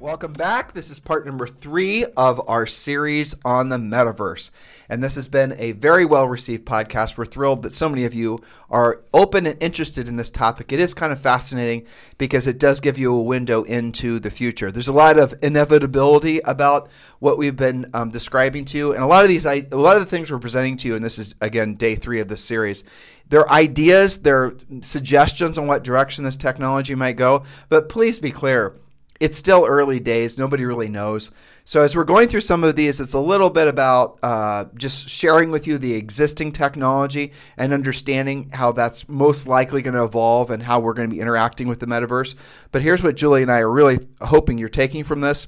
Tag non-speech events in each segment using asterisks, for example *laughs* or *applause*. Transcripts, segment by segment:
Welcome back. This is part number three of our series on the metaverse. And this has been a very well received podcast. We're thrilled that so many of you are open and interested in this topic. It is kind of fascinating because it does give you a window into the future. There's a lot of inevitability about what we've been um, describing to you. And a lot of these, a lot of the things we're presenting to you, and this is again day three of this series, they're ideas, they're suggestions on what direction this technology might go. But please be clear it's still early days. Nobody really knows. So, as we're going through some of these, it's a little bit about uh, just sharing with you the existing technology and understanding how that's most likely going to evolve and how we're going to be interacting with the metaverse. But here's what Julie and I are really hoping you're taking from this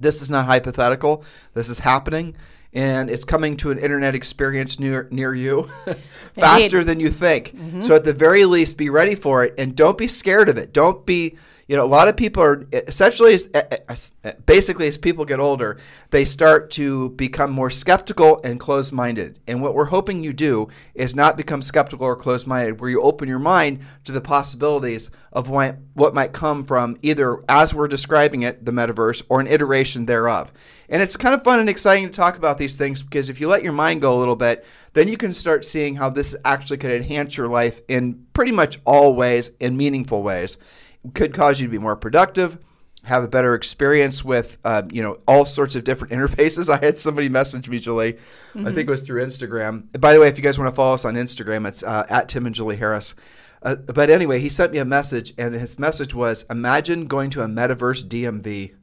this is not hypothetical, this is happening. And it's coming to an internet experience near near you *laughs* faster than you think. Mm-hmm. So at the very least, be ready for it, and don't be scared of it. Don't be you know, a lot of people are essentially, basically, as people get older, they start to become more skeptical and closed minded. And what we're hoping you do is not become skeptical or closed minded, where you open your mind to the possibilities of what, what might come from either as we're describing it, the metaverse, or an iteration thereof. And it's kind of fun and exciting to talk about these things because if you let your mind go a little bit, then you can start seeing how this actually could enhance your life in pretty much all ways, in meaningful ways could cause you to be more productive, have a better experience with uh, you know all sorts of different *laughs* interfaces. I had somebody message me, Julie, mm-hmm. I think it was through Instagram. By the way, if you guys want to follow us on Instagram, it's uh, at Tim and Julie Harris. Uh, but anyway, he sent me a message, and his message was: Imagine going to a metaverse DMV.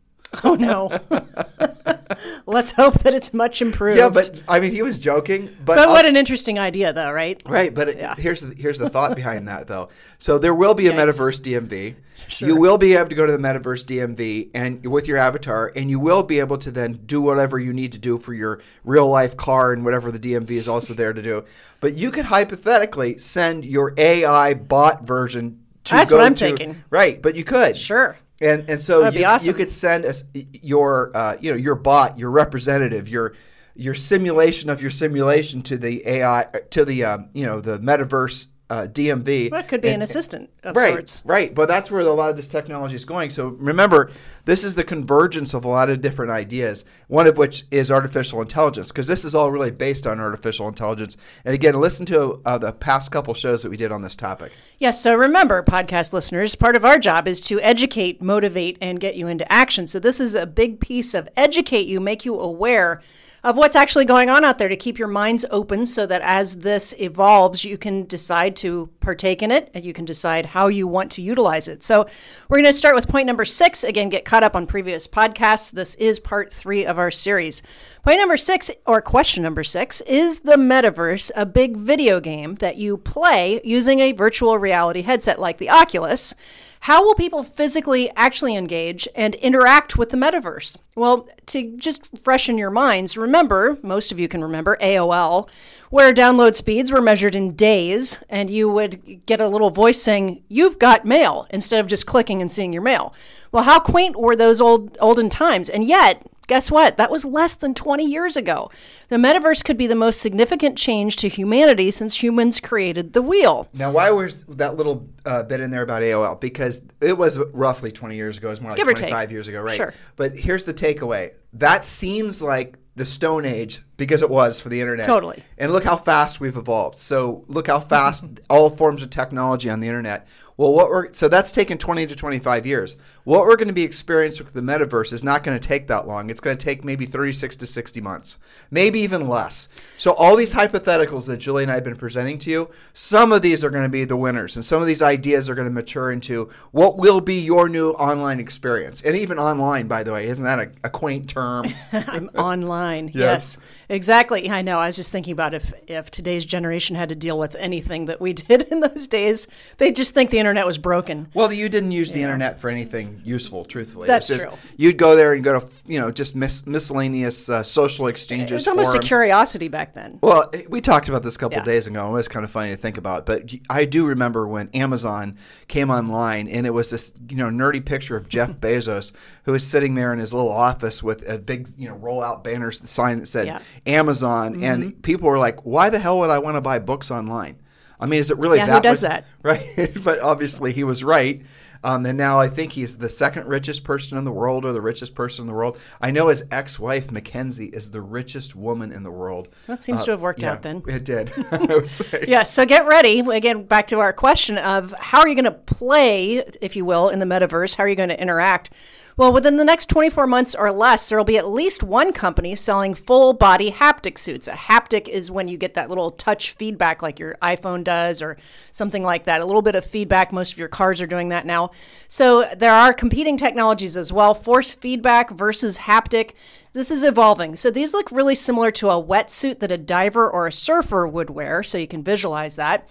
Oh no. *laughs* *laughs* Let's hope that it's much improved. Yeah, but I mean, he was joking. But, but what an interesting idea, though, right? Right, but it, yeah. here's the, here's the thought behind that, though. So there will be a metaverse DMV. *laughs* Sure. You will be able to go to the metaverse DMV and with your avatar, and you will be able to then do whatever you need to do for your real life car and whatever the DMV is also there to do. But you could hypothetically send your AI bot version to That's what I'm to, thinking. Right, but you could. Sure. And and so you, awesome. you could send us your uh, you know your bot, your representative, your your simulation of your simulation to the AI to the um, you know the metaverse uh, DMV. Well, it could be and, an assistant of right, sorts. Right, but that's where a lot of this technology is going. So remember, this is the convergence of a lot of different ideas, one of which is artificial intelligence, because this is all really based on artificial intelligence. And again, listen to uh, the past couple shows that we did on this topic. Yes, so remember, podcast listeners, part of our job is to educate, motivate, and get you into action. So this is a big piece of educate you, make you aware of what's actually going on out there to keep your minds open so that as this evolves, you can decide to partake in it and you can decide how you want to utilize it. So, we're going to start with point number six. Again, get caught up on previous podcasts. This is part three of our series. Point number six, or question number six, is the metaverse a big video game that you play using a virtual reality headset like the Oculus? How will people physically actually engage and interact with the metaverse? Well, to just freshen your minds, remember, most of you can remember AOL, where download speeds were measured in days, and you would get a little voice saying, You've got mail, instead of just clicking and seeing your mail. Well, how quaint were those old olden times? And yet, Guess what? That was less than 20 years ago. The metaverse could be the most significant change to humanity since humans created the wheel. Now, why was that little uh, bit in there about AOL? Because it was roughly 20 years ago. It was more like Give 25 years ago, right? Sure. But here's the takeaway that seems like the Stone Age because it was for the internet. Totally. And look how fast we've evolved. So look how fast *laughs* all forms of technology on the internet well, what we're so that's taken 20 to 25 years. What we're going to be experiencing with the metaverse is not going to take that long. It's going to take maybe 36 to 60 months, maybe even less. So all these hypotheticals that Julie and I have been presenting to you, some of these are going to be the winners, and some of these ideas are going to mature into what will be your new online experience, and even online, by the way, isn't that a, a quaint term? I'm *laughs* online. yes. yes. Exactly. I know. I was just thinking about if if today's generation had to deal with anything that we *laughs* did in those days, they just think the internet was broken. Well, you didn't use the internet for anything useful, truthfully. That's It's just- true. You'd go there and go to, you know, just mis- miscellaneous uh, social exchanges. It was almost a curiosity back then. Well, it- we talked about this a couple Yeah. days ago. and It was kind of funny to think about, but I do remember when Amazon came online, and it was this you know nerdy picture of Jeff *laughs* Bezos who was sitting there in his little office with a big you know roll out banner sign that said Yeah. Amazon, Mm-hmm. and people were like, "Why the hell would I want to buy books online?" I mean, is it really Yeah, who does much- that? *laughs* Right, *laughs* but obviously he was right. Um, and now I think he's the second richest person in the world, or the richest person in the world. I know his ex-wife Mackenzie is the richest woman in the world. That seems Uh, to have worked yeah, out then. It did. *laughs* I would say. Yeah, so get ready. Again, back to our question of how are you going to play, if you will, in the metaverse? How are you going to interact? Well, within the next 24 months or less, there will be at least one company selling full body haptic suits. A haptic is when you get that little touch feedback like your iPhone does or something like that. A little bit of feedback. Most of your cars are doing that now. So there are competing technologies as well force feedback versus haptic. This is evolving. So these look really similar to a wetsuit that a diver or a surfer would wear, so you can visualize that.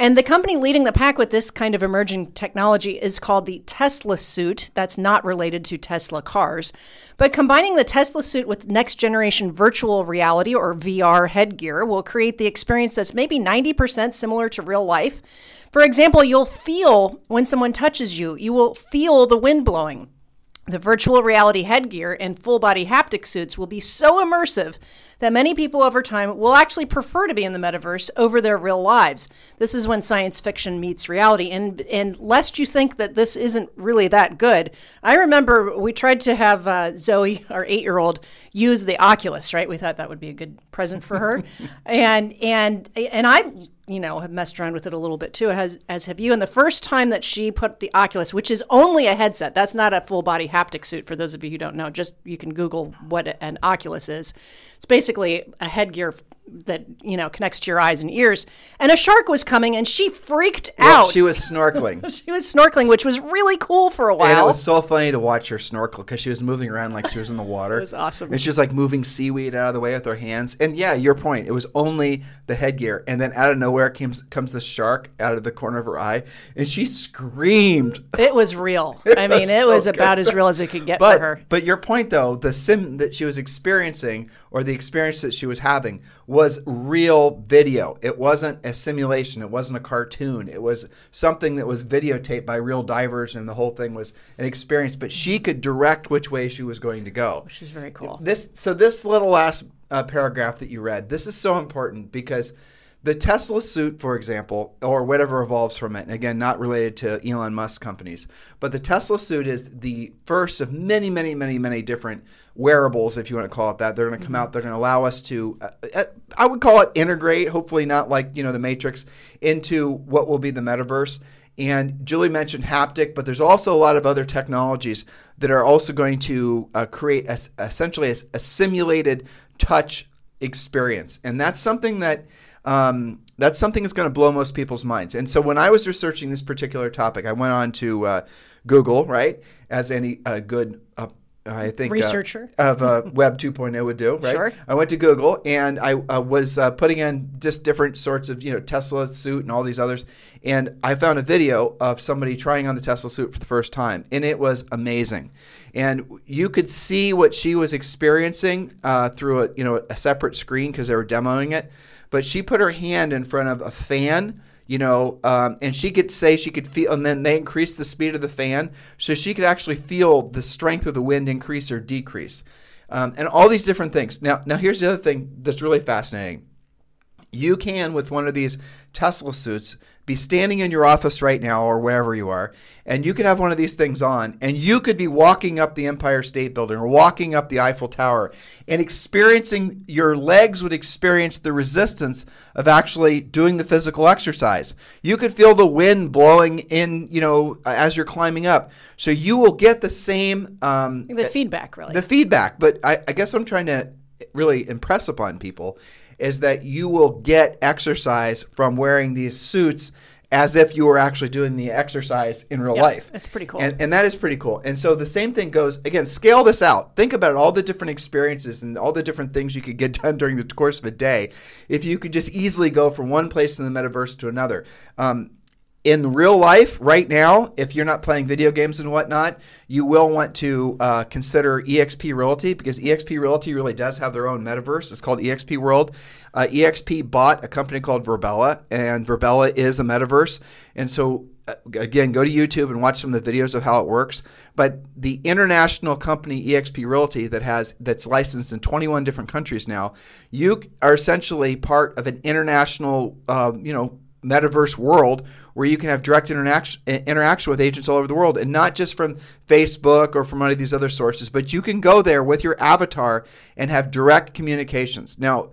And the company leading the pack with this kind of emerging technology is called the Tesla suit. That's not related to Tesla cars. But combining the Tesla suit with next generation virtual reality or VR headgear will create the experience that's maybe 90% similar to real life. For example, you'll feel when someone touches you, you will feel the wind blowing. The virtual reality headgear and full body haptic suits will be so immersive that many people over time will actually prefer to be in the metaverse over their real lives. This is when science fiction meets reality. And, and lest you think that this isn't really that good, I remember we tried to have uh, Zoe, our eight year old, use the Oculus, right? We thought that would be a good present for her. *laughs* and, and, and I you know, have messed around with it a little bit too, as as have you. And the first time that she put the Oculus, which is only a headset, that's not a full body haptic suit. For those of you who don't know, just you can Google what an Oculus is. It's basically a headgear that you know connects to your eyes and ears. And a shark was coming, and she freaked Well, out. she was snorkeling. *laughs* She was snorkeling, which was really cool for a while. And it was so funny to watch her snorkel because she was moving around like she was in the water. *laughs* it was awesome. And she was like moving seaweed out of the way with her hands. And yeah, your point. It was only the headgear. And then out of nowhere comes comes the shark out of the corner of her eye. And she screamed. it was real. *laughs* I mean, was it so was good. about as real as it could get But for her. but your point though, the sim that she was experiencing or the experience that she was having was real video. It wasn't a simulation. It wasn't a cartoon. It was something that was videotaped by real divers, and the whole thing was an experience. But she could direct which way she was going to go. Which is very cool. This so this little last uh, paragraph that you read. This is so important because the Tesla suit, for example, or whatever evolves from it, and again, not related to Elon Musk companies, but the Tesla suit is the first of many, many, many, many different wearables, if you want to call it that. They're going to come out. They're going to allow us to, uh, uh, I would call it integrate. Hopefully, not like you know the Matrix into what will be the metaverse. And Julie mentioned haptic, but there's also a lot of other technologies that are also going to uh, create a, essentially a, a simulated touch experience, and that's something that um, that's something that's going to blow most people's minds. And so when I was researching this particular topic, I went on to uh, Google, right, as any uh, good. Uh, I think uh, Researcher. of uh, *laughs* Web 2.0 would do, right? Sure. I went to Google and I uh, was uh, putting in just different sorts of, you know, Tesla suit and all these others. And I found a video of somebody trying on the Tesla suit for the first time. And it was amazing. And you could see what she was experiencing uh, through a, you know, a separate screen because they were demoing it. But she put her hand in front of a fan you know, um, and she could say she could feel, and then they increased the speed of the fan, so she could actually feel the strength of the wind increase or decrease, um, and all these different things. Now, now here's the other thing that's really fascinating. You can, with one of these Tesla suits, be standing in your office right now or wherever you are, and you could have one of these things on, and you could be walking up the Empire State Building or walking up the Eiffel Tower and experiencing, your legs would experience the resistance of actually doing the physical exercise. You could feel the wind blowing in, you know, as you're climbing up. So you will get the same. Um, The feedback, really. the feedback. But I, I guess I'm trying to really impress upon people is that you will get exercise from wearing these suits as if you were actually doing the exercise in real Yeah, life. that's pretty cool. And, and that is pretty cool. And so the same thing goes again. Scale this out. Think about all the different experiences and all the different things you could get *laughs* done during the course of a day. If you could just easily go from one place in the metaverse to another. Um, in real life, right now, if you're not playing video games and whatnot, you will want to uh, consider EXP Realty because EXP Realty really does have their own metaverse. It's called EXP World. Uh, EXP bought a company called VirBELA, and VirBELA is a metaverse. And so, uh, again, go to YouTube and watch some of the videos of how it works. But the international company EXP Realty that has that's licensed in 21 different countries now, you are essentially part of an international, uh, you know metaverse world where you can have direct interaction interaction with agents all over the world and not just from Facebook or from any of these other sources but you can go there with your avatar and have direct communications now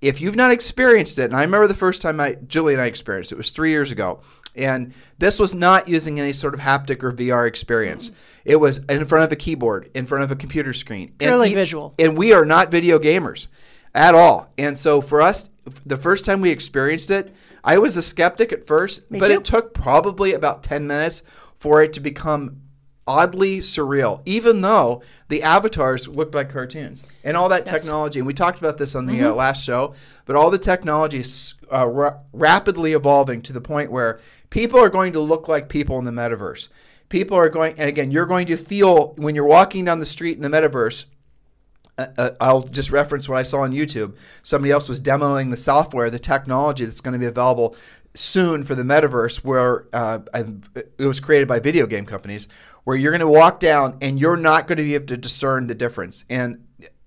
if you've not experienced it and I remember the first time I Julie and I experienced it, it was 3 years ago and this was not using any sort of haptic or VR experience. It was in front of a keyboard, in front of a computer screen. Purely we- visual. And we are not video gamers at all. And so for us, the first time we experienced it, I was a skeptic at first, Me but too. it took probably about 10 minutes for it to become oddly surreal, even though the avatars looked like cartoons and all that technology. And we talked about this on the Mm-hmm. uh, last show, but all the technology is uh, ra- rapidly evolving to the point where people are going to look like people in the metaverse. People are going, and again, you're going to feel when you're walking down the street in the metaverse, uh, uh, I'll just reference what I saw on YouTube. Somebody else was demoing the software, the technology that's going to be available soon for the metaverse, where uh, it was created by video game companies, where you're going to walk down and you're not going to be able to discern the difference. And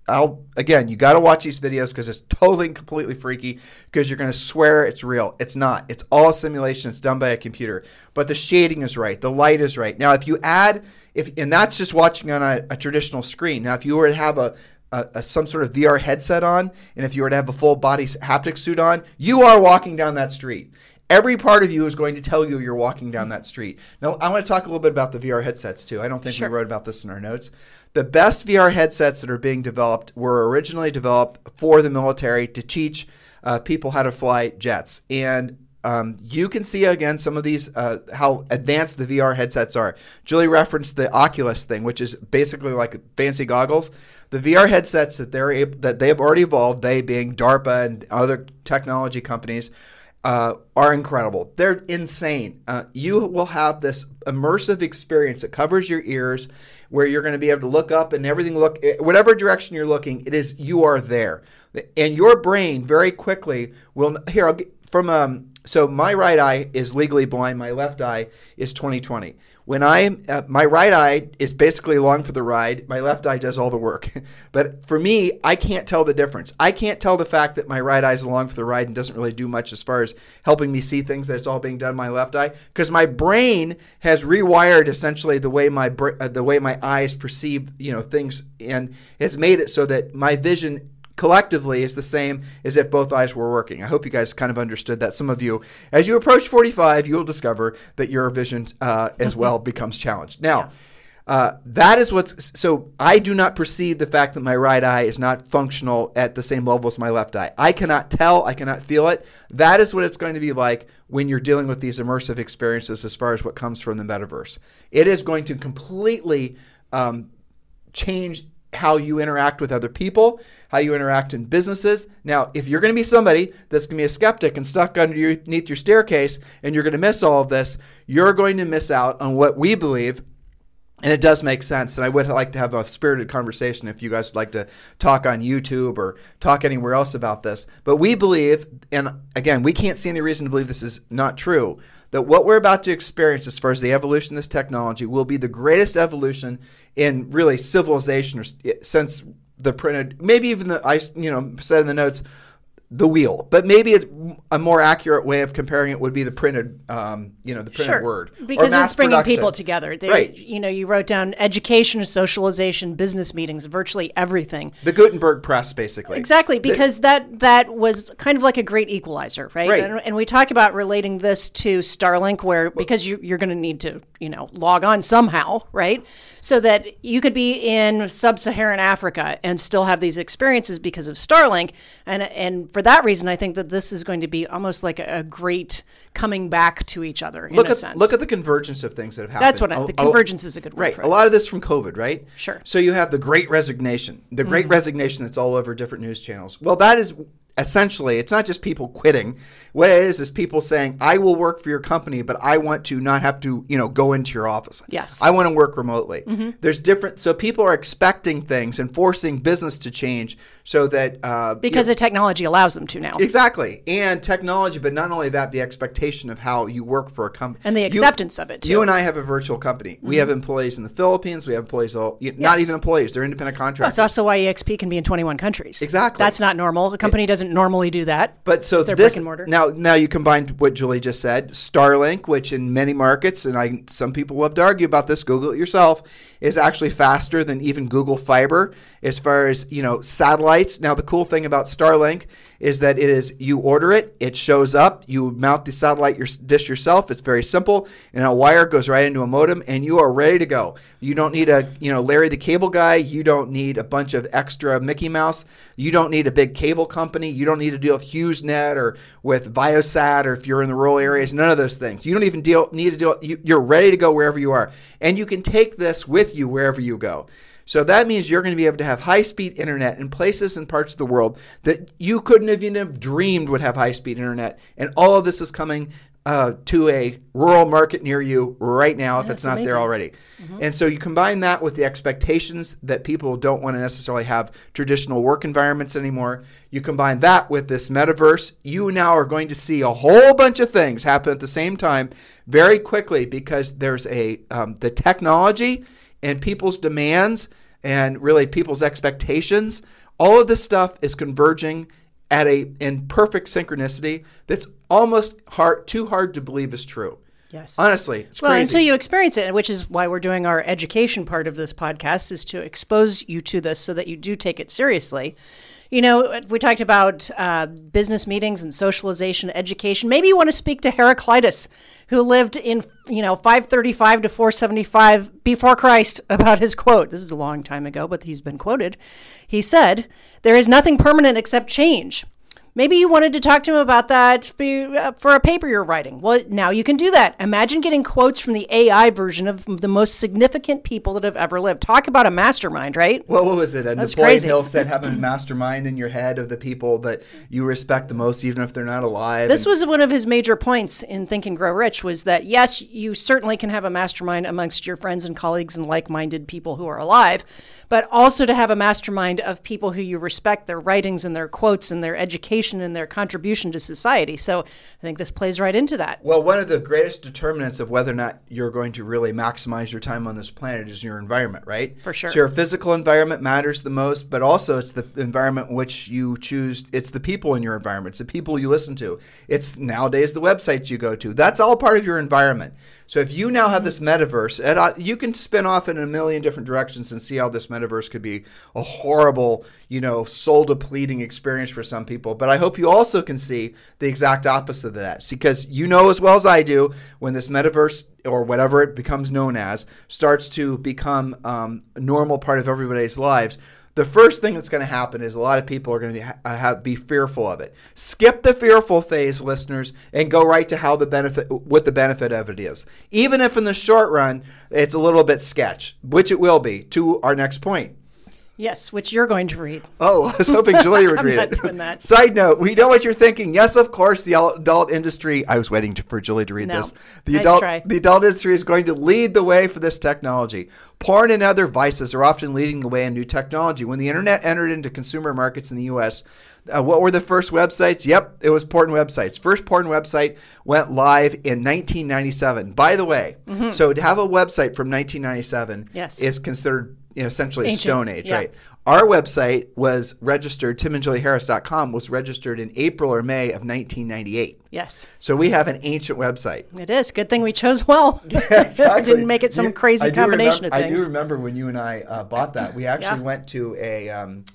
I'll again, you got to watch these videos because it's totally and completely freaky. Because you're going to swear it's real. It's not. It's all simulation. It's done by a computer. But the shading is right. The light is right. Now, if you add, if and that's just watching on a, a traditional screen. Now, if you were to have a a, a, some sort of VR headset on, and if you were to have a full body haptic suit on, you are walking down that street. Every part of you is going to tell you you're walking down that street. Now, I want to talk a little bit about the VR headsets too. I don't think Sure. we wrote about this in our notes. The best VR headsets that are being developed were originally developed for the military to teach uh, people how to fly jets. And um, you can see again some of these uh, how advanced the VR headsets are. Julie referenced the Oculus thing, which is basically like fancy goggles. The VR headsets that they're able, that they have already evolved, they being DARPA and other technology companies, uh, are incredible. They're insane. Uh, you will have this immersive experience that covers your ears, where you're going to be able to look up and everything look eh, whatever direction you're looking. It is you are there, and your brain very quickly will. Here, I'll get, from um. So my right eye is legally blind. My left eye is 20/20. When I uh, my right eye is basically along for the ride. My left eye does all the work. *laughs* but for me, I can't tell the difference. I can't tell the fact that my right eye is along for the ride and doesn't really do much as far as helping me see things. That it's all being done my left eye because my brain has rewired essentially the way my br- uh, the way my eyes perceive you know things and has made it so that my vision collectively is the same as if both eyes were working. I hope you guys kind of understood that. Some of you, as you approach 45, you'll discover that your vision uh, as well *laughs* becomes challenged. Now, uh, that is what's so. I do not perceive the fact that my right eye is not functional at the same level as my left eye. I cannot tell. I cannot feel it. That is what it's going to be like when you're dealing with these immersive experiences, as far as what comes from the metaverse. It is going to completely um, change how you interact with other people, how you interact in businesses. Now, if you're going to be somebody that's going to be a skeptic and stuck underneath your staircase and you're going to miss all of this, you're going to miss out on what we believe. And it does make sense. And I would like to have a spirited conversation if you guys would like to talk on YouTube or talk anywhere else about this. But we believe, and again, we can't see any reason to believe this is not true, that what we're about to experience as far as the evolution of this technology will be the greatest evolution in really civilization or eh, since the printed, maybe even the, I, you know, said in the notes, the wheel. But maybe it's a more accurate way of comparing it would be the printed, um, you know, the printed Sure. word. or Because it's bringing production. people together. They, Right. You know, you wrote down education, socialization, business meetings, virtually everything. The Gutenberg press, basically. Exactly, because that that was kind of like a great equalizer, right? Right. And, and we talk about relating this to Starlink, where because you, you're going to need to, you know, log on somehow, right? So that you could be in sub-Saharan Africa and still have these experiences because of Starlink. And and for that reason, I think that this is going to be almost like a, a great coming back to each other in look a at sense. look at the convergence of things that have happened. That's what I, the a- convergence is a good word Right. A lot of this from COVID, right? Sure. Mm-hmm. So you have the great resignation, the great resignation that's all over different news channels. Well, that is essentially, it's not just people quitting. What it is is people saying, "I will work for your company, but I want to not have to, you know, go into your office. Yes. I want to work remotely." There's different. So people are expecting things and forcing business to change so that uh, you because the technology allows them to now. Exactly. And technology, but not only that, the expectation of how you work for a company. And the acceptance of it, too. You and I have a virtual company. We have employees in the Philippines. We have employees, all, y- not Yes. even employees, they're independent contractors. That's also why EXP can be in 21 countries. Exactly. That's not normal. A company doesn't normally do that. But so They're this brick and mortar. now now you combined what Julie just said, Starlink, which in many markets, and I some people love to argue about this, Google it yourself, is actually faster than even Google Fiber as far as you know satellites. Now the cool thing about Starlink is that it is you order it, it shows up, you mount the satellite your dish yourself. It's very simple, and a wire goes right into a modem, and you are ready to go. You don't need a you know Larry the Cable Guy. You don't need a bunch of extra Mickey Mouse. You don't need a big cable company. You don't need to deal with HughesNet or with Viasat or if you're in the rural areas. None of those things. You don't even deal need to deal. You, you're ready to go wherever you are, and you can take this with you wherever you go. So that means you're going to be able to have high speed internet in places and parts of the world that you couldn't have even have dreamed would have high speed internet. And all of this is coming uh, to a rural market near you right now if it's not amazing. there already. And so you combine that with the expectations that people don't want to necessarily have traditional work environments anymore. You combine that with this metaverse, you now are going to see a whole bunch of things happen at the same time very quickly because there's a um, the technology and people's demands and really people's expectations. All of this stuff is converging at a in perfect synchronicity that's almost hard too hard to believe is true. Yes. Honestly, it's Well, crazy. until you experience it, which is why we're doing our education part of this podcast, is to expose you to this so that you do take it seriously. You know, we talked about uh, business meetings and socialization, education. Maybe you want to speak to Heraclitus, who lived in, you know, 535 to 475 before Christ, about his quote. This is a long time ago, but he's been quoted. He said, There is nothing permanent except change. Maybe you wanted to talk to him about that uh, for a paper you're writing. Well, now you can do that. Imagine getting quotes from the AI version of the most significant people that have ever lived. Talk about a mastermind, right? What, what was it? Uh, That's Napoleon crazy. Hill said, "Have a mastermind in your head of the people that you respect the most, even if they're not alive." This And- was one of his major points in Think and Grow Rich was that yes, you certainly can have a mastermind amongst your friends and colleagues and like-minded people who are alive, but also to have a mastermind of people who you respect their writings and their quotes and their education and their contribution to society. So I think this plays right into that. Well, one of the greatest determinants of whether or not you're going to really maximize your time on this planet is your environment, right? For sure. So your physical environment matters the most, but also it's the environment in which you choose. It's the people in your environment. It's the people you listen to. It's nowadays the websites you go to. That's all part of your environment. So if you now have this metaverse, and you can spin off in a million different directions and see how this metaverse could be a horrible, you know, soul depleting experience for some people. But I hope you also can see the exact opposite of that, because you know as well as I do when this metaverse or whatever it becomes known as starts to become um, a normal part of everybody's lives the first thing that's going to happen is a lot of people are going to be, ha- uh, have, be fearful of it. Skip the fearful phase, listeners, and go right to how the benefit, what the benefit of it is. Even if in the short run it's a little bit sketch, which it will be. To our next point. Yes, which you're going to read. Oh, I was hoping Julia would *laughs* I'm read not it. doing that. Side note: We know what you're thinking. Yes, of course, the adult industry. I was waiting to, for Julie to read No. this. The Nice adult, try. the adult industry is going to lead the way for this technology. Porn and other vices are often leading the way in new technology. When the internet entered into consumer markets in the U.S., uh, what were the first websites? Yep, it was porn websites. First porn website went live in 1997. By the way, so to have a website from 1997 Mm-hmm. Yes. is considered you know, essentially a Ancient, Stone Age, yeah. right? Our website was registered, timandjulieharris.com was registered in April or May of 1998. Yes, So we have an ancient website. it is. Good thing we chose well. *laughs* Yeah, Exactly. *laughs* Didn't make it some You- crazy combination remem- of things. I do remember when you and I uh, bought that. We actually Yeah. went to a. Um,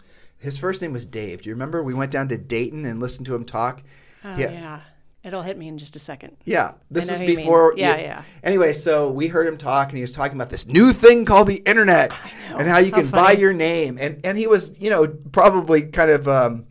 his first name was Dave. Do you remember? We went down to Dayton and listened to him talk. Oh, yeah. It'll hit me in just a second. Yeah, this is who you mean. before. Yeah, yeah. Anyway, so we heard him talk, and he was talking about this new thing called the internet, know. and how you How can buy your name, and and he was, you know, probably kind of. Um,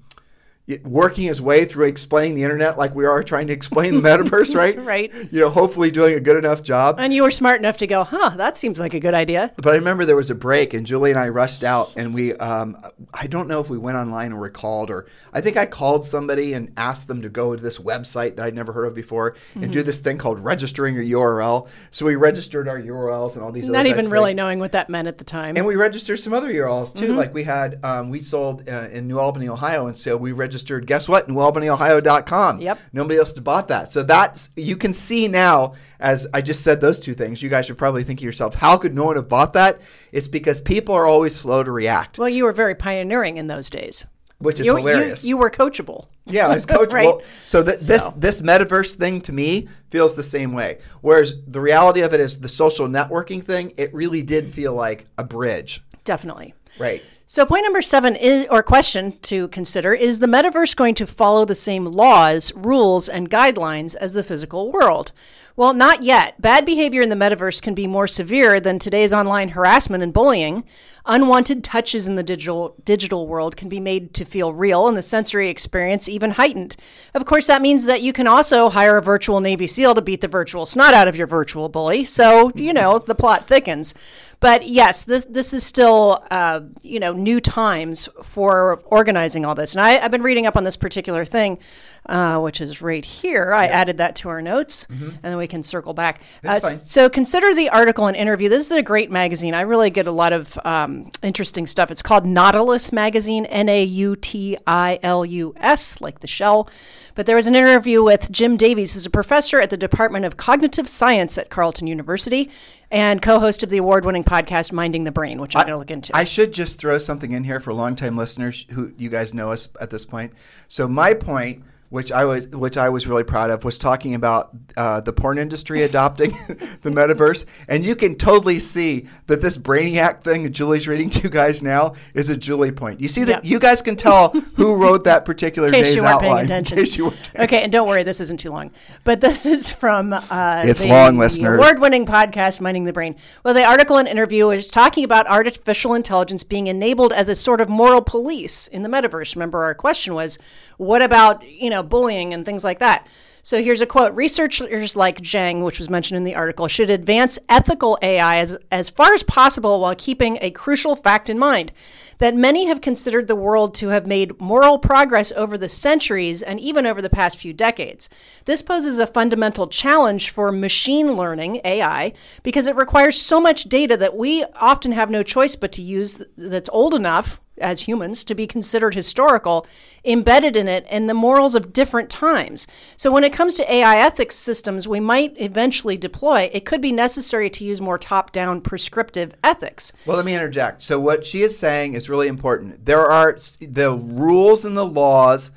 working his way through explaining the internet like we are trying to explain the metaverse, *laughs* right? Right. You know, hopefully doing a good enough job. And you were smart enough to go, huh, that seems like a good idea. But I remember there was a break, and Julie and I rushed out, and we, um, I don't know if we went online and recalled, or I think I called somebody and asked them to go to this website that I'd never heard of before and Mm-hmm. do this thing called registering your URL. So we registered our URLs and all these. Not other even really things. knowing what that meant at the time. And we registered some other URLs Mm-hmm. too. Like we had, um, we sold uh, in New Albany, Ohio, and so we registered. Guess what? NewAlbanyOhio.com. Yep. Nobody else bought that. So that's you can see now. As I just said those two things, you guys should probably think to yourself, how could no one have bought that? It's because people are always slow to react, well, you were very pioneering in those days. which is You, hilarious. You, you were coachable. Yeah, it's *laughs* coachable. Right. So that this So. this metaverse thing to me feels the same way. Whereas the reality of it is the social networking thing. It really did feel like a bridge. Definitely. Right. So, point number seven is, or question to consider is the metaverse going to follow the same laws, rules, and guidelines as the physical world? Well, not yet. Bad behavior in the metaverse can be more severe than today's online harassment and bullying. Unwanted touches in the digital digital world can be made to feel real and the sensory experience even heightened. Of course, that means that you can also hire a virtual Navy SEAL to beat the virtual snot out of your virtual bully. So, you know, the plot thickens. But yes, this this is still uh, you know new times for organizing all this, and I, I've been reading up on this particular thing, uh, which is right here. I added that to our notes, and then we can circle back. Mm-hmm. That's Uh, fine. So consider the article and interview. This is a great magazine. I really get a lot of um, interesting stuff. It's called Nautilus Magazine, N A U T I L U S, like the shell. But there was an interview with Jim Davies, who's a professor at the Department of Cognitive Science at Carleton University and co-host of the award-winning podcast Minding the Brain, which I'm going to look into. I should just throw something in here for longtime listeners who you guys know us at this point. So my point, which I was which I was really proud of, was talking about uh, the porn industry *laughs* adopting *laughs* the metaverse, and you can totally see that this brainiac thing that Julie's reading to you guys now is a Julie point. You see that Yep. you guys can tell *laughs* who wrote that particular in day's outline. paying attention. In case you weren't paying okay, and don't worry, this isn't too long. But this is from uh, It's the, long, listeners. award-winning podcast, Minding the Brain. Well, the article and interview is talking about artificial intelligence being enabled as a sort of moral police in the metaverse. Remember, our question was, what about you know bullying and things like that? So here's a quote: Researchers like Zhang, which was mentioned in the article, should advance ethical AI as as far as possible while keeping a crucial fact in mind that many have considered the world to have made moral progress over the centuries and even over the past few decades. This poses a fundamental challenge for machine learning, AI, because it requires so much data that we often have no choice but to use that's old enough as humans to be considered historical embedded in it and the morals of different times. So when it comes to AI ethics systems we might eventually deploy, it could be necessary to use more top-down prescriptive ethics. Well, let me interject. So, what she is saying is really important. There are the rules and the laws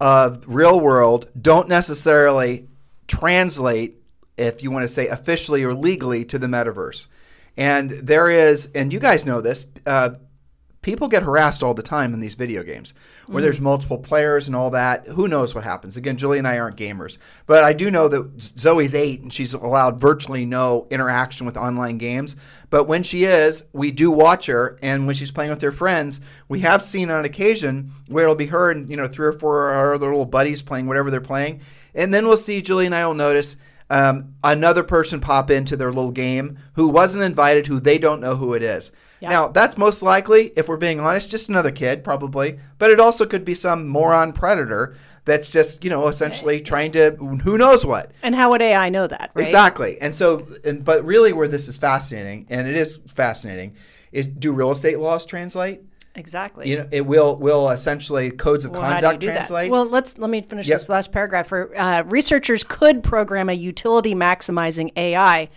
of real world don't necessarily translate, if you want to say officially or legally, to the metaverse. And there is, and you guys know this, uh, people get harassed all the time in these video games where there's multiple players and all that. Who knows what happens? Again, Julie and I aren't gamers, but I do know that Zoe's eight and she's allowed virtually no interaction with online games. But when she is, we do watch her, and when she's playing with her friends, we have seen on occasion where it'll be her and you know three or four of our other little buddies playing whatever they're playing, and then we'll see Julie and I will notice um, another person pop into their little game who wasn't invited, who they don't know who it is. Now, that's most likely, if we're being honest, just another kid, probably. But it also could be some moron predator that's just, you know, essentially trying to who knows what. And how would AI know that, right? Exactly. And so, and, but really, where this is fascinating, and it is fascinating, is do real estate laws translate? Exactly. You know, it will will essentially codes of Well, how do you conduct do that? translate. Well, let's let me finish Yep. this last paragraph. For uh, researchers could program a utility maximizing AI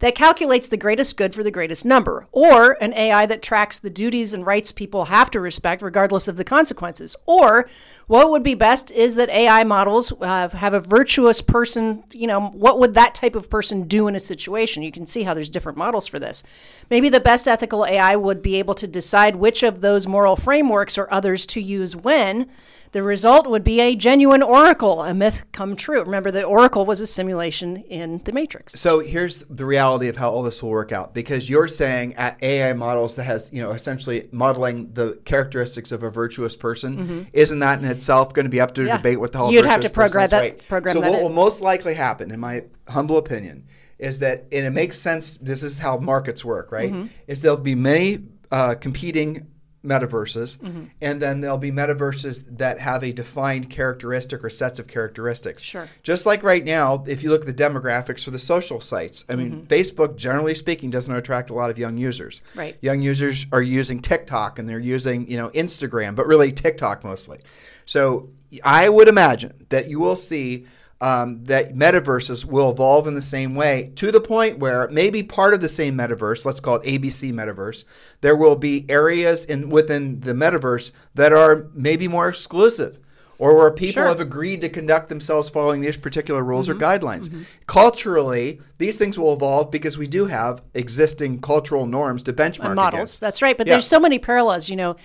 that calculates the greatest good for the greatest number, or an AI that tracks the duties and rights people have to respect regardless of the consequences. Or what would be best is that AI models uh, have a virtuous person. You know, what would that type of person do in a situation? You can see how there's different models for this. Maybe the best ethical AI would be able to decide which of those moral frameworks or others to use when The result would be a genuine oracle, a myth come true. Remember, the oracle was a simulation in the Matrix. So here's the reality of how all this will work out because you're saying at AI models that has, you know, essentially modeling the characteristics of a virtuous person, isn't that in itself going to be up to Mm-hmm. Yeah. debate what the whole You'd have to program that- Right. program so that what in. will most likely happen, in my humble opinion, is that, and it makes sense, this is how markets work, right? Mm-hmm. Is there'll be many uh, competing metaverses, Mm-hmm. and then there'll be metaverses that have a defined characteristic or sets of characteristics. Sure. Just like right now, if you look at the demographics for the social sites, I mean, Facebook, generally speaking, doesn't attract a lot of young users. Right. Young users are using TikTok and they're using, you know, Instagram, but really TikTok mostly. So I would imagine that you will see um, that metaverses will evolve in the same way to the point where maybe part of the same metaverse, let's call it ABC metaverse, there will be areas in within the metaverse that are maybe more exclusive or where people Sure. have agreed to conduct themselves following these particular rules or guidelines. Culturally, these things will evolve because we do have existing cultural norms to benchmark and models. against. That's right. But Yeah. there's so many parallels. You know,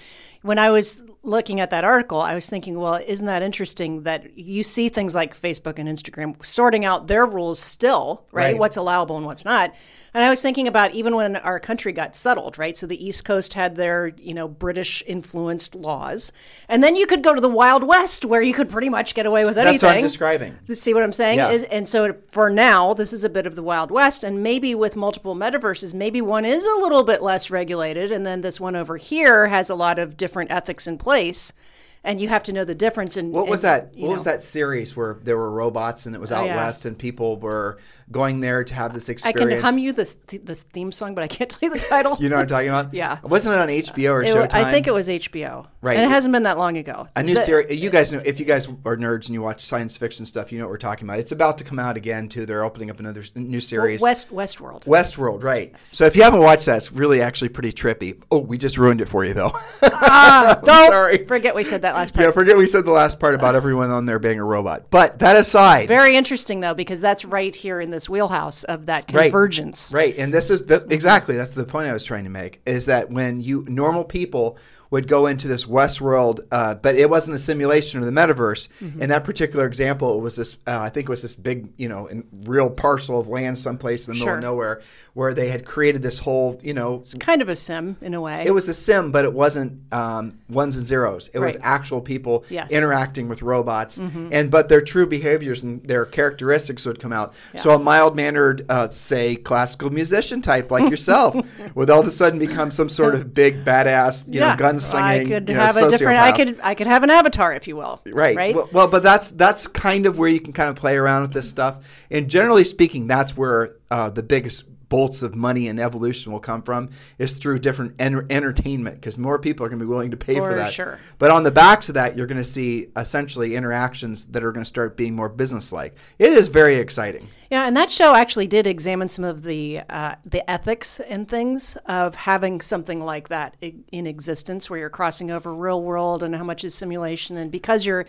when I was looking at that article, I was thinking, well, isn't that interesting that you see things like Facebook and Instagram sorting out their rules still, right? Right. What's allowable and what's not. And I was thinking about even when our country got settled, right? So the East Coast had their, you know, British influenced laws. And then you could go to the Wild West where you could pretty much get away with anything. That's what I'm describing. See what I'm saying? Yeah. Is and so for now, this is a bit of the Wild West, and maybe with multiple metaverses, maybe one is a little bit less regulated, and then this one over here has a lot of different ethics in place, place and you have to know the difference. In What was that? What was that series where there were robots and it was out Oh, yeah. west and people were going there to have this experience? I can hum you this this theme song, but I can't *laughs* tell you the title. You know what I'm talking about? Yeah. Wasn't it on HBO or It Showtime? I think it was HBO. Right. And it hasn't been that long ago. A new series. You guys know if you guys are nerds and you watch science fiction stuff, you know what we're talking about. It's about to come out again too. They're opening up another new series. West Westworld. Westworld, right? So if you haven't watched that, it's really actually pretty trippy. Oh, we just ruined it for you though. Ah, *laughs* don't sorry. forget we said that last part. yeah, forget we said the last part about everyone on there being a robot. But that aside, Very interesting though, because that's right here in this wheelhouse of that Right. convergence. Right, and this is the, exactly that's the point I was trying to make is that when you normal people would go into this Westworld, uh, but it wasn't a simulation of the metaverse. Mm-hmm. In that particular example, it was this. Uh, I think it was this big, you know, in real parcel of land someplace in the middle of nowhere, where they had created this whole, you know, it's Kind of a sim in a way. it was a sim, but it wasn't um, ones and zeros. It was actual people Yes. Mm-hmm. interacting with robots, and but their true behaviors and their characteristics would come out. So a mild mannered, uh, say, classical musician type like *laughs* yourself, would all of a sudden become some sort of big badass, you know, gun slinging. I could you know, have a different. I could. I could have an avatar, if you will. Right. Right. Well, well, but that's that's kind of where you can kind of play around with this stuff. And generally speaking, that's where uh, the biggest bolts of money and evolution will come from is through different en- entertainment because more people are going to be willing to pay for, For that. sure. But on the backs of that, you're going to see essentially interactions that are going to start being more business-like. It is very exciting. Yeah, and that show actually did examine some of the uh, the ethics and things of having something like that in existence, where you're crossing over real world and how much is simulation, and because you're,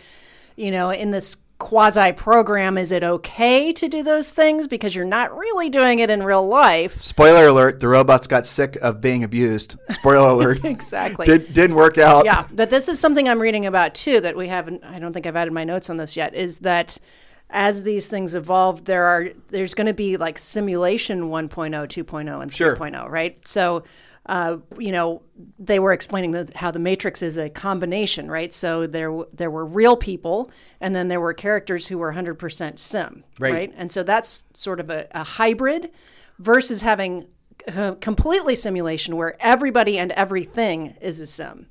you know, in this quasi program, is it okay to do those things because you're not really doing it in real life? Spoiler alert: the robots got sick of being abused. Spoiler alert. *laughs* Exactly. Did, didn't work out. yeah, but this is something I'm reading about too that we haven't. I don't think I've added my notes on this yet. Is that as these things evolve, there are there's going to be like simulation 1.0, 2.0, and Sure. 3.0, right? So. Uh, you know, they were explaining that how the Matrix is a combination, right? So there, there were real people, and then there were characters who were 100% sim, Right. right? And so that's sort of a, a hybrid versus having completely simulation where everybody and everything is a sim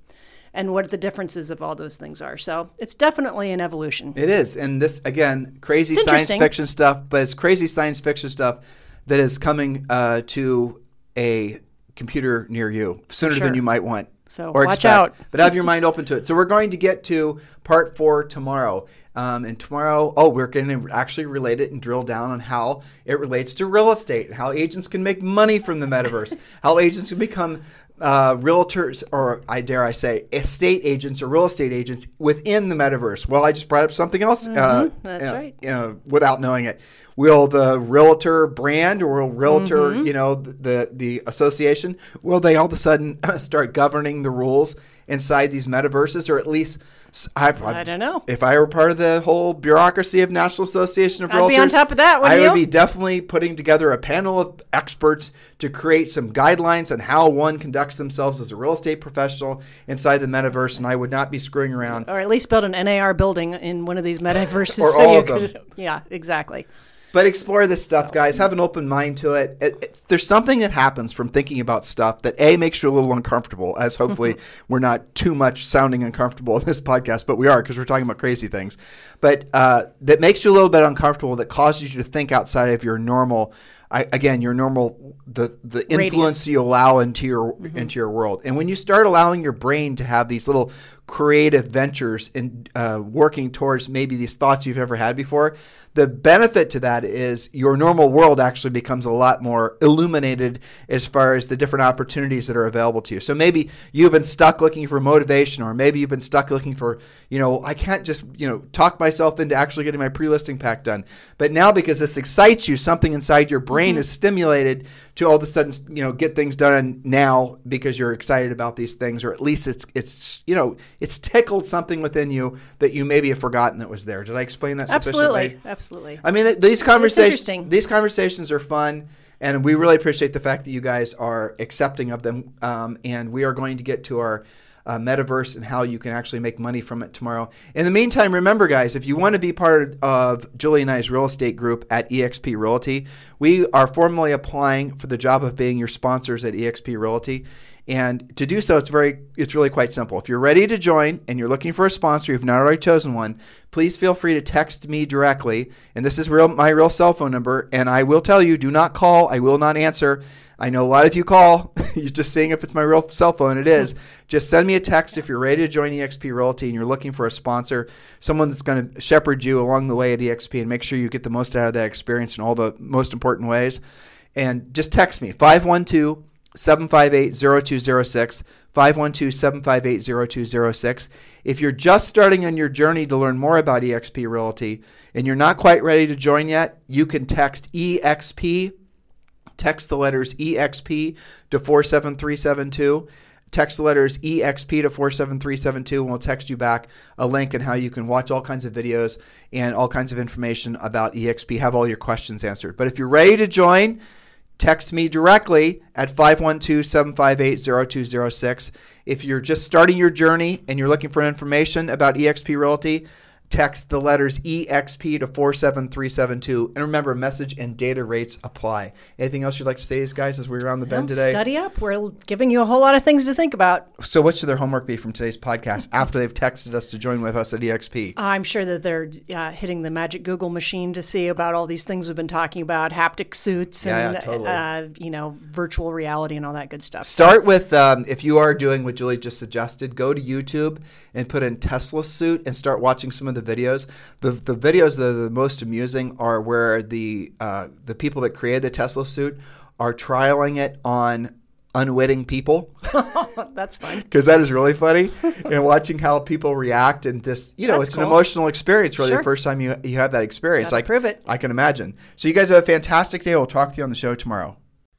and what the differences of all those things are. So it's definitely an evolution. It is, and this again, crazy It's science fiction stuff, but it's crazy science fiction stuff that is coming uh, to a computer near you sooner Sure. than you might want. So or watch expect. out. but have your mind open to it. So we're going to get to part four tomorrow, um, and tomorrow, oh, we're going to actually relate it and drill down on how it relates to real estate and how agents can make money from the metaverse, *laughs* how agents can become uh, realtors, or I dare I say, estate agents or real estate agents within the metaverse. Well, I just brought up something else. uh, Mm-hmm. that's uh, right. uh, without knowing it. Will the realtor brand or will realtor, you know, the the association, will they all of a sudden *laughs* start governing the rules inside these metaverses, or at least I, I don't know. If I were part of the whole bureaucracy of National Association of I'd Realtors, be on top of that, I wouldn't would be definitely putting together a panel of experts to create some guidelines on how one conducts themselves as a real estate professional inside the metaverse, and I would not be screwing around. Or at least build an NAR building in one of these *laughs* metaverses. Or so all you of them. could, yeah, exactly. But explore this stuff, guys. Have an open mind to it. It- it- There's something that happens from thinking about stuff that a makes you a little uncomfortable. As hopefully we're not too much sounding uncomfortable *laughs* in this podcast, but we are because we're talking about crazy things. But uh, that makes you a little bit uncomfortable. That causes you to think outside of your normal. I, again, your normal the the influence Radius. you allow into your into your world, and when you start allowing your brain to have these little creative ventures and uh, working towards maybe these thoughts you've never had before, the benefit to that is your normal world actually becomes a lot more illuminated as far as the different opportunities that are available to you. So maybe you've been stuck looking for motivation, or maybe you've been stuck looking for, you know, I can't just, you know, talk myself into actually getting my pre listing pack done. But now because this excites you, something inside your brain is stimulated to all of a sudden, you know, get things done now because you're excited about these things, or at least it's, it's, you know, it's tickled something within you that you maybe have forgotten that was there. Did I explain that sufficiently? Absolutely. Absolutely. I mean, th- these conversations these conversations are fun, and we really appreciate the fact that you guys are accepting of them. Um, and we are going to get to our uh, metaverse and how you can actually make money from it tomorrow. In the meantime, remember, guys, if you want to be part of Julie and I's real estate group at EXP Realty, we are formally applying for the job of being your sponsors at EXP Realty. And to do so, it's very, it's really quite simple. If you're ready to join and you're looking for a sponsor, you've not already chosen one, please feel free to text me directly. And this is real, my real cell phone number. And I will tell you, do not call. I will not answer. I know a lot of you call. *laughs* you're just seeing if it's my real cell phone. It is. *laughs* Just send me a text if you're ready to join EXP Realty and you're looking for a sponsor, someone that's going to shepherd you along the way at EXP and make sure you get the most out of that experience in all the most important ways. And just text me 512 758 0206. 512 758 0206. If you're just starting on your journey to learn more about EXP Realty and you're not quite ready to join yet, you can text EXP, text the letters EXP to 47372. Text the letters EXP to 47372 and we'll text you back a link and how you can watch all kinds of videos and all kinds of information about EXP, have all your questions answered. But if you're ready to join, text me directly at 512-758-0206 if you're just starting your journey and you're looking for information about exp realty text the letters exp to 47372 and remember message and data rates apply anything else you'd like to say guys as we're around the bend today Study up. We're giving you a whole lot of things to think about. so what should their homework be from today's podcast *laughs* after they've texted us to join with us at exp I'm sure that they're uh, hitting the magic Google machine to see about all these things we've been talking about, haptic suits Yeah, and yeah, totally. uh, you know virtual reality and all that good stuff. Start with um, if you are doing what Julie just suggested, go to YouTube and put in Tesla suit and start watching some of the videos. The the videos that are the most amusing are where the uh, the people that created the Tesla suit are trialing it on unwitting people *laughs* That's fun. *laughs* because that is really funny and watching how people react and this you know That's it's an emotional experience really Sure. the first time you you have that experience Gotta like prove it. I can imagine so you guys have a fantastic day we'll talk to you on the show tomorrow